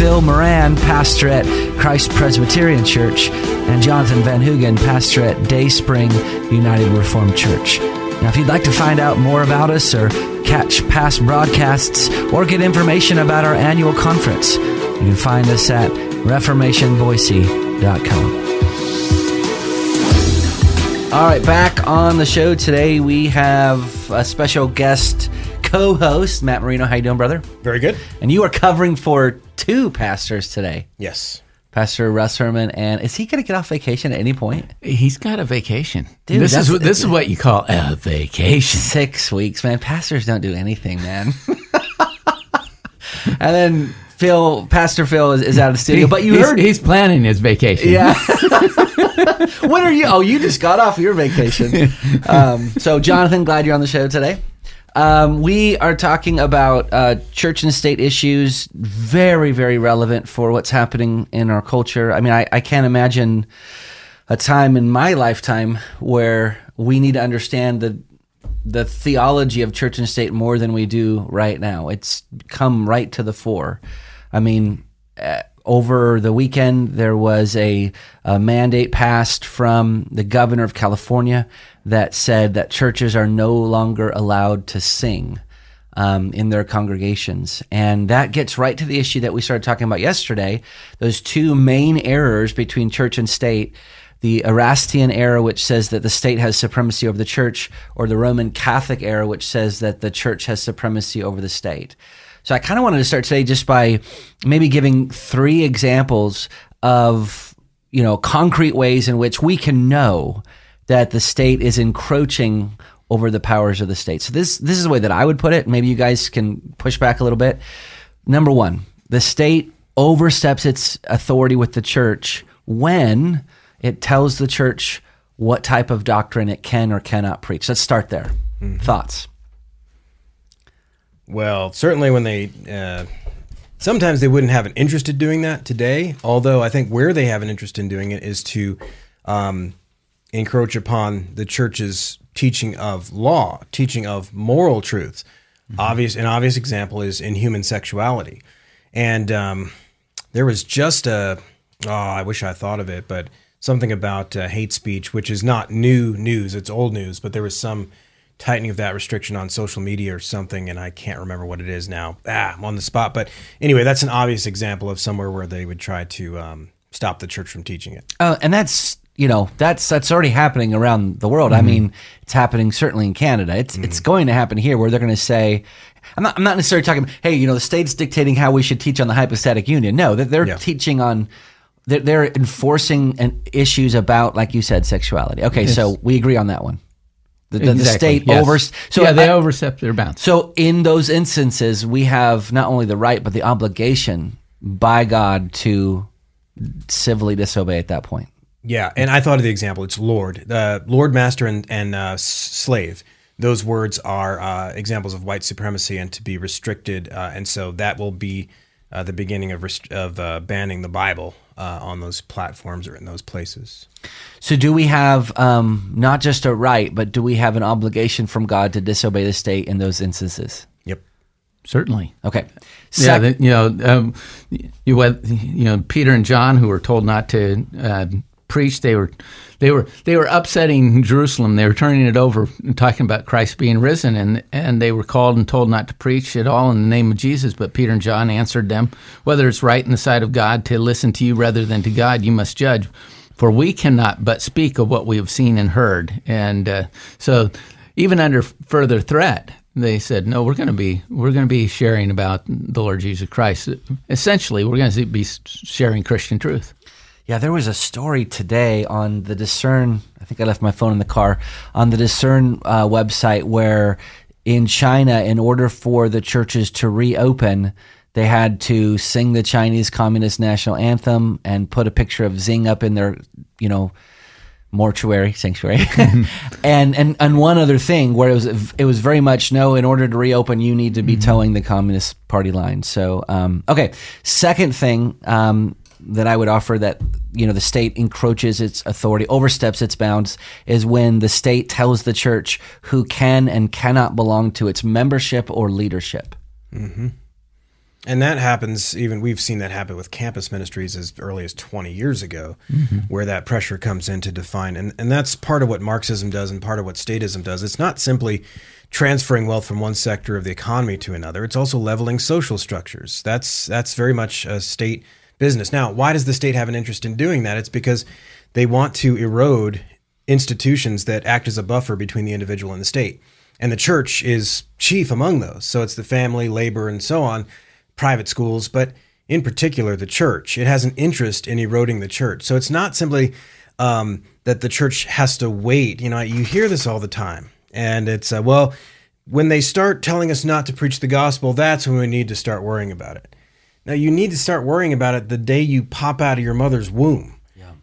Phil Moran, pastor at Christ Presbyterian Church, and Jonathan Van Hugen, pastor at Day Spring United Reformed Church. Now, if you'd like to find out more about us or catch past broadcasts or get information about our annual conference, you can find us at reformationboise.com. All right, back on the show today, we have a special guest co-host, Matt Marino. How you doing, brother? Very good. And you are covering for two pastors today. Yes. Pastor Russ Herman, and is he going to get off vacation at any point? He's got a vacation. Dude, this is what this is what you call a vacation. Six weeks, man. Pastors don't do anything, man. and then Phil, Pastor Phil, is, is out of the studio. But you he's, heard, he's planning his vacation. yeah. when are you? Oh, you just got off your vacation. Um, so, Jonathan, glad you're on the show today. Um, we are talking about uh, church and state issues, very, very relevant for what's happening in our culture. I mean, I, I can't imagine a time in my lifetime where we need to understand the the theology of church and state more than we do right now. It's come right to the fore. I mean, over the weekend, there was a, a mandate passed from the governor of California that said that churches are no longer allowed to sing um, in their congregations. And that gets right to the issue that we started talking about yesterday those two main errors between church and state the Erastian era, which says that the state has supremacy over the church, or the Roman Catholic era, which says that the church has supremacy over the state. So I kind of wanted to start today just by maybe giving three examples of you know concrete ways in which we can know that the state is encroaching over the powers of the state. So this this is the way that I would put it. Maybe you guys can push back a little bit. Number one, the state oversteps its authority with the church when it tells the church what type of doctrine it can or cannot preach. Let's start there. Mm-hmm. Thoughts? Well, certainly when they, uh, sometimes they wouldn't have an interest in doing that today. Although I think where they have an interest in doing it is to um, encroach upon the church's teaching of law, teaching of moral truths. Obvious, an obvious example is in human sexuality, and um, there was just a, oh, I wish I thought of it, but something about uh, hate speech, which is not new news; it's old news. But there was some tightening of that restriction on social media or something, and I can't remember what it is now. Ah, I'm on the spot. But anyway, that's an obvious example of somewhere where they would try to um, stop the church from teaching it. Uh, and that's you know that's that's already happening around the world. I mean, it's happening certainly in Canada. It's it's going to happen here where they're going to say. I'm not, I'm not necessarily talking. Hey, you know, the state's dictating how we should teach on the hypostatic union. No, that they're Yeah. teaching on. They're, they're enforcing an, issues about, like you said, sexuality. Okay, so we agree on that one. The, the, the state yes. over. So yeah, they I- overstep their bounds. So in those instances, we have not only the right but the obligation by God to civilly disobey at that point. Yeah, and I thought of the example. It's Lord, uh, Lord, Master, and and uh, slave. Those words are uh, examples of white supremacy and to be restricted, uh, and so that will be uh, the beginning of rest- of uh, banning the Bible uh, on those platforms or in those places. So do we have um, not just a right, but do we have an obligation from God to disobey the state in those instances? Yep. Certainly. Okay. Yeah, the, you know, um, you had, you know, Peter and John who were told not to uh, preach. They were, they were, they were upsetting Jerusalem. They were turning it over and talking about Christ being risen, and and they were called and told not to preach at all in the name of Jesus. But Peter and John answered them, "Whether it's right in the sight of God to listen to you rather than to God, you must judge." For we cannot but speak of what we have seen and heard, and uh, so even under further threat, they said, "No, we're going to be we're going to be sharing about the Lord Jesus Christ. Essentially, we're going to be sharing Christian truth." Yeah, there was a story today on the Discern. I think I left my phone in the car on the Discern uh, website where in China, in order for the churches to reopen, they had to sing the Chinese Communist national anthem and put a picture of Xing up in their, you know, mortuary sanctuary and and and one other thing where it was it was very much no in order to reopen you need to be toeing the communist party line so um, okay second thing um, that i would offer that you know the state encroaches its authority oversteps its bounds is when the state tells the church who can and cannot belong to its membership or leadership mm-hmm. And that happens even we've seen that happen with campus ministries as early as 20 years ago mm-hmm. where that pressure comes in to define and and that's part of what marxism does and part of what statism does. It's not simply transferring wealth from one sector of the economy to another. It's also leveling social structures. That's that's very much a state business. Now, why does the state have an interest in doing that? It's because they want to erode institutions that act as a buffer between the individual and the state. And the church is chief among those. So it's the family, labor, and so on, private schools, but in particular the church. It has an interest in eroding the church. So it's not simply um, that the church has to wait. You know, you hear this all the time. And it's, uh, well, when they start telling us not to preach the gospel, that's when we need to start worrying about it. Now, you need to start worrying about it the day you pop out of your mother's womb.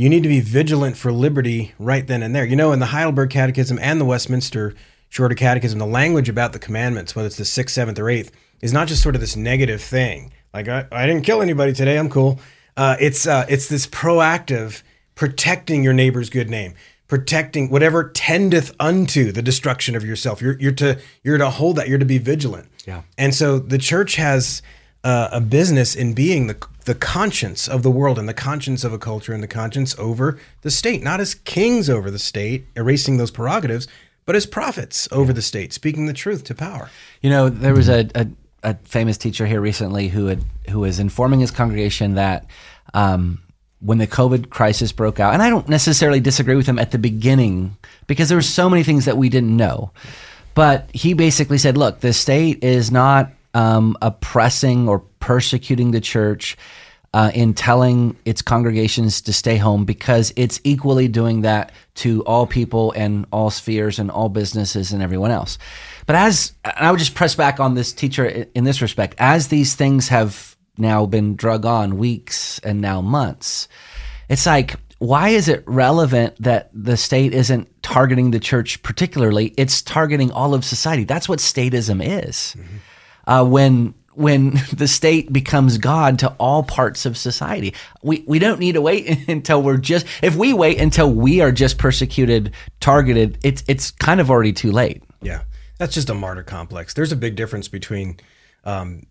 You need to be vigilant for liberty right then and there. You know, in the Heidelberg Catechism and the Westminster Shorter Catechism, the language about the commandments, whether it's the sixth, seventh, or eighth, is not just sort of this negative thing. Like I, I didn't kill anybody today. I'm cool. Uh, it's uh, it's this proactive protecting your neighbor's good name, protecting whatever tendeth unto the destruction of yourself. You're you're to you're to hold that. You're to be vigilant. Yeah. And so the church has uh, a business in being the the conscience of the world and the conscience of a culture and the conscience over the state, not as kings over the state, erasing those prerogatives, but as prophets over the state, speaking the truth to power. You know, there was a, a, a famous teacher here recently who had who was informing his congregation that um, when the COVID crisis broke out, and I don't necessarily disagree with him at the beginning because there were so many things that we didn't know, but he basically said, "Look, the state is not um, oppressing or persecuting the church." Uh, in telling its congregations to stay home because it's equally doing that to all people and all spheres and all businesses and everyone else. But as I would just press back on this teacher in this respect, as these things have now been drug on weeks and now months, it's like, why is it relevant that the state isn't targeting the church particularly? It's targeting all of society. That's what statism is. Uh, when when the state becomes God to all parts of society, we we don't need to wait until we're just. If we wait until we are just persecuted, targeted, it's it's kind of already too late. Yeah, that's just a martyr complex. There's a big difference between um,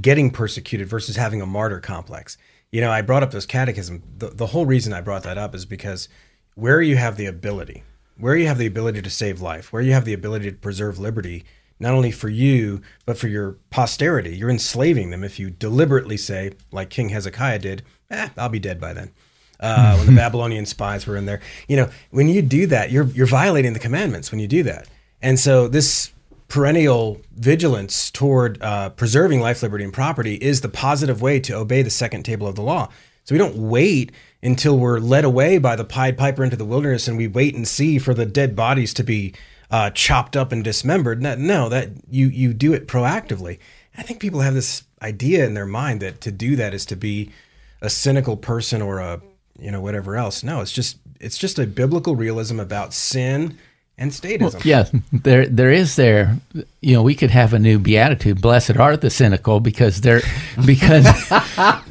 getting persecuted versus having a martyr complex. You know, I brought up this catechism. The, the whole reason I brought that up is because where you have the ability, where you have the ability to save life, where you have the ability to preserve liberty, not only for you, but for your posterity, you're enslaving them if you deliberately say, like King Hezekiah did, eh, I'll be dead by then. Uh, when the Babylonian spies were in there, you know, when you do that, you're you're violating the commandments when you do that. And so this perennial vigilance toward uh, preserving life, liberty, and property is the positive way to obey the second table of the law. So we don't wait until we're led away by the Pied Piper into the wilderness and we wait and see for the dead bodies to be uh, chopped up and dismembered. No, no, that you you do it proactively. I think people have this idea in their mind that to do that is to be a cynical person or a you know whatever else. No, it's just it's just a biblical realism about sin and statism. Yeah, there there is there. You know, we could have a new beatitude. Blessed are the cynical, because they're because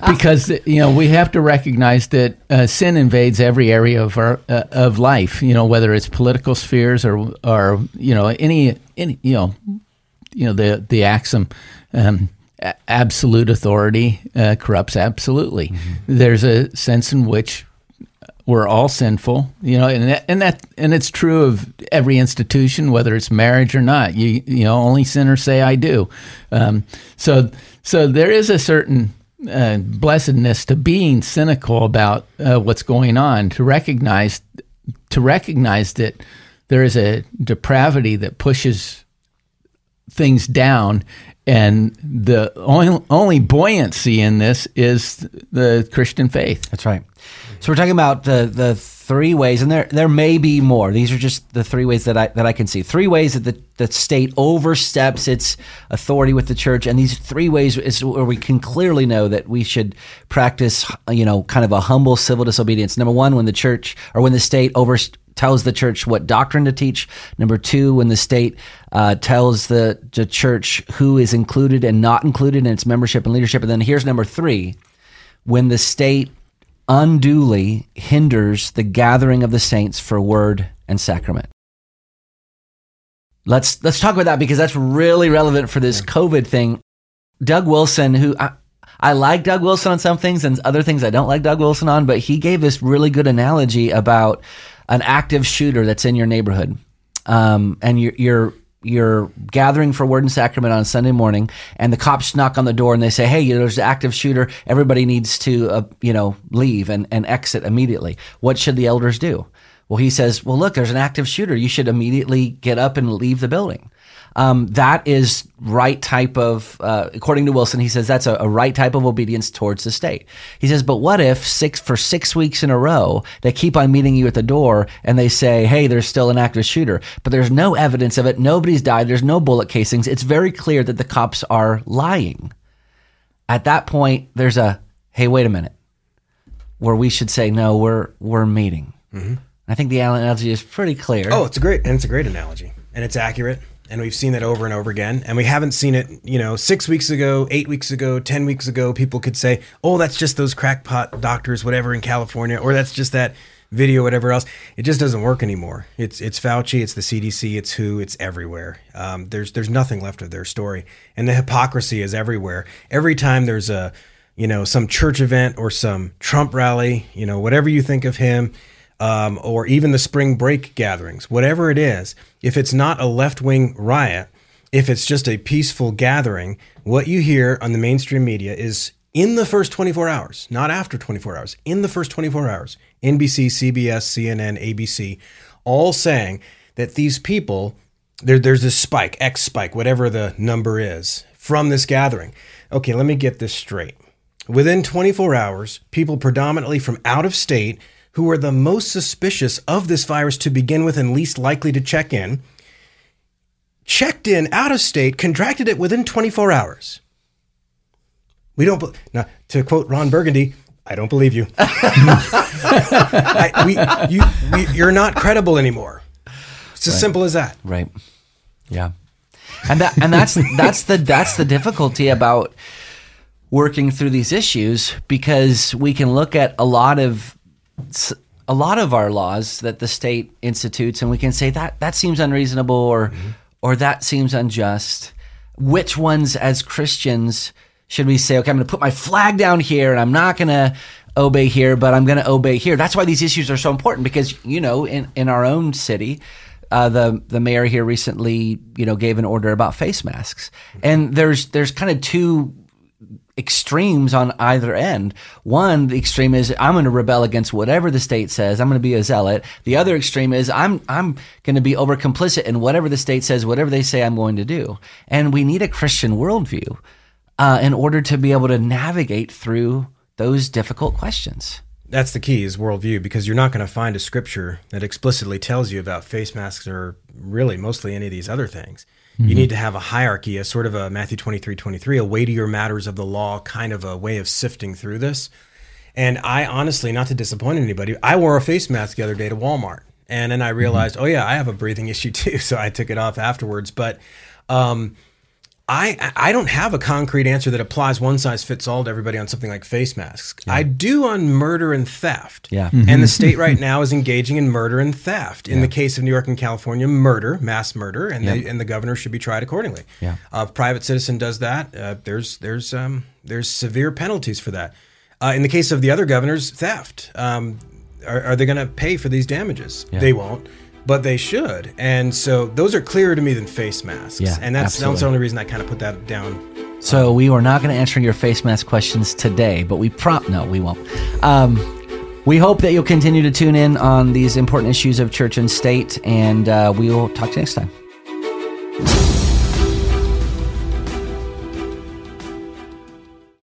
because you know we have to recognize that uh, sin invades every area of our uh, of life. You know, whether it's political spheres or or you know any any you know you know the the axiom. Um, Absolute authority uh, corrupts absolutely. There's a sense in which we're all sinful, you know, and that, and that and it's true of every institution, whether it's marriage or not. You you know, only sinners say I do. Um, so so there is a certain uh, blessedness to being cynical about uh, what's going on. To recognize to recognize that there is a depravity that pushes things down. And the only, only buoyancy in this is the Christian faith. That's right. So we're talking about the the three ways, and there there may be more. These are just the three ways that I that I can see. Three ways that the, the state oversteps its authority with the church, and these three ways is where we can clearly know that we should practice, you know, kind of a humble civil disobedience. Number one, when the church or when the state over tells the church what doctrine to teach. Number two, when the state uh, tells the, the church who is included and not included in its membership and leadership. And then here's number three, when the state unduly hinders the gathering of the saints for word and sacrament. Let's let's talk about that because that's really relevant for this COVID thing. Doug Wilson, who I, I like Doug Wilson on some things and other things I don't like Doug Wilson on, but he gave this really good analogy about an active shooter that's in your neighborhood, um, and you're, you're you're gathering for word and sacrament on Sunday morning, and the cops knock on the door and they say, "Hey, there's an active shooter. Everybody needs to, uh, you know, leave and, and exit immediately." What should the elders do? Well, he says, "Well, look, there's an active shooter. You should immediately get up and leave the building." Um, that is right type of, uh, according to Wilson, he says that's a, a, right type of obedience towards the state. He says, but what if six for six weeks in a row they keep on meeting you at the door and they say, hey, there's still an active shooter, but there's no evidence of it. Nobody's died. There's no bullet casings. It's very clear that the cops are lying. At that point, there's a hey, wait a minute, where we should say no, we're we're meeting. Mm-hmm. I think the analogy is pretty clear. Oh, it's a great and it's a great analogy, and it's accurate and we've seen that over and over again. And we haven't seen it you know six weeks ago eight weeks ago ten weeks ago people could say oh that's just those crackpot doctors whatever in california or that's just that video whatever else. It just doesn't work anymore. It's it's fauci it's the cdc it's who it's everywhere. Um, there's there's nothing left of their story. And the hypocrisy is everywhere. Every time there's a you know some church event or some trump rally you know whatever you think of him um, or even the spring break gatherings, whatever it is, if it's not a left wing riot, if it's just a peaceful gathering, what you hear on the mainstream media is in the first 24 hours, not after 24 hours, in the first 24 hours, NBC, CBS, CNN, ABC, all saying that these people, there, there's this spike, X spike, whatever the number is, from this gathering. Okay, let me get this straight. Within 24 hours, people predominantly from out of state who were the most suspicious of this virus to begin with and least likely to check in, checked in out of state, contracted it within 24 hours. We don't, be- now, to quote Ron Burgundy, I don't believe you. I, we, you we, you're not credible anymore. It's as right. simple as that. Right. Yeah. And that and that's that's the that's the difficulty about working through these issues because we can look at a lot of a lot of our laws that the state institutes, and we can say that that seems unreasonable or mm-hmm. or that seems unjust. Which ones, as Christians, should we say? Okay, I'm going to put my flag down here, and I'm not going to obey here, but I'm going to obey here. That's why these issues are so important because you know, in in our own city. Uh, the the mayor here recently, you know, gave an order about face masks, and there's there's kind of two extremes on either end. One, the extreme is I'm going to rebel against whatever the state says. I'm going to be a zealot. The other extreme is I'm I'm going to be over complicit in whatever the state says, whatever they say I'm going to do. And we need a Christian worldview uh, in order to be able to navigate through those difficult questions. That's the key is worldview because you're not going to find a scripture that explicitly tells you about face masks or really mostly any of these other things. Mm-hmm. You need to have a hierarchy, a sort of a Matthew 23 23, a weightier matters of the law kind of a way of sifting through this. And I honestly, not to disappoint anybody, I wore a face mask the other day to Walmart. And then I realized, mm-hmm. oh, yeah, I have a breathing issue too. So I took it off afterwards. But, um, I I don't have a concrete answer that applies one size fits all to everybody on something like face masks. Yeah. I do on murder and theft. Yeah. Mm-hmm. And the state right now is engaging in murder and theft. In yeah. the case of New York and California, murder, mass murder, and yeah. they, and the governor should be tried accordingly. Yeah. A private citizen does that. Uh, there's there's um there's severe penalties for that. Uh, in the case of the other governors, theft. Um, are, are they going to pay for these damages? They won't but they should. And so those are clearer to me than face masks. Yeah, and that's, that's the only reason I kind of put that down. So we are not going to answer your face mask questions today, but we prompt no, we won't. Um, we hope that you'll continue to tune in on these important issues of church and state, and uh, we will talk to you next time.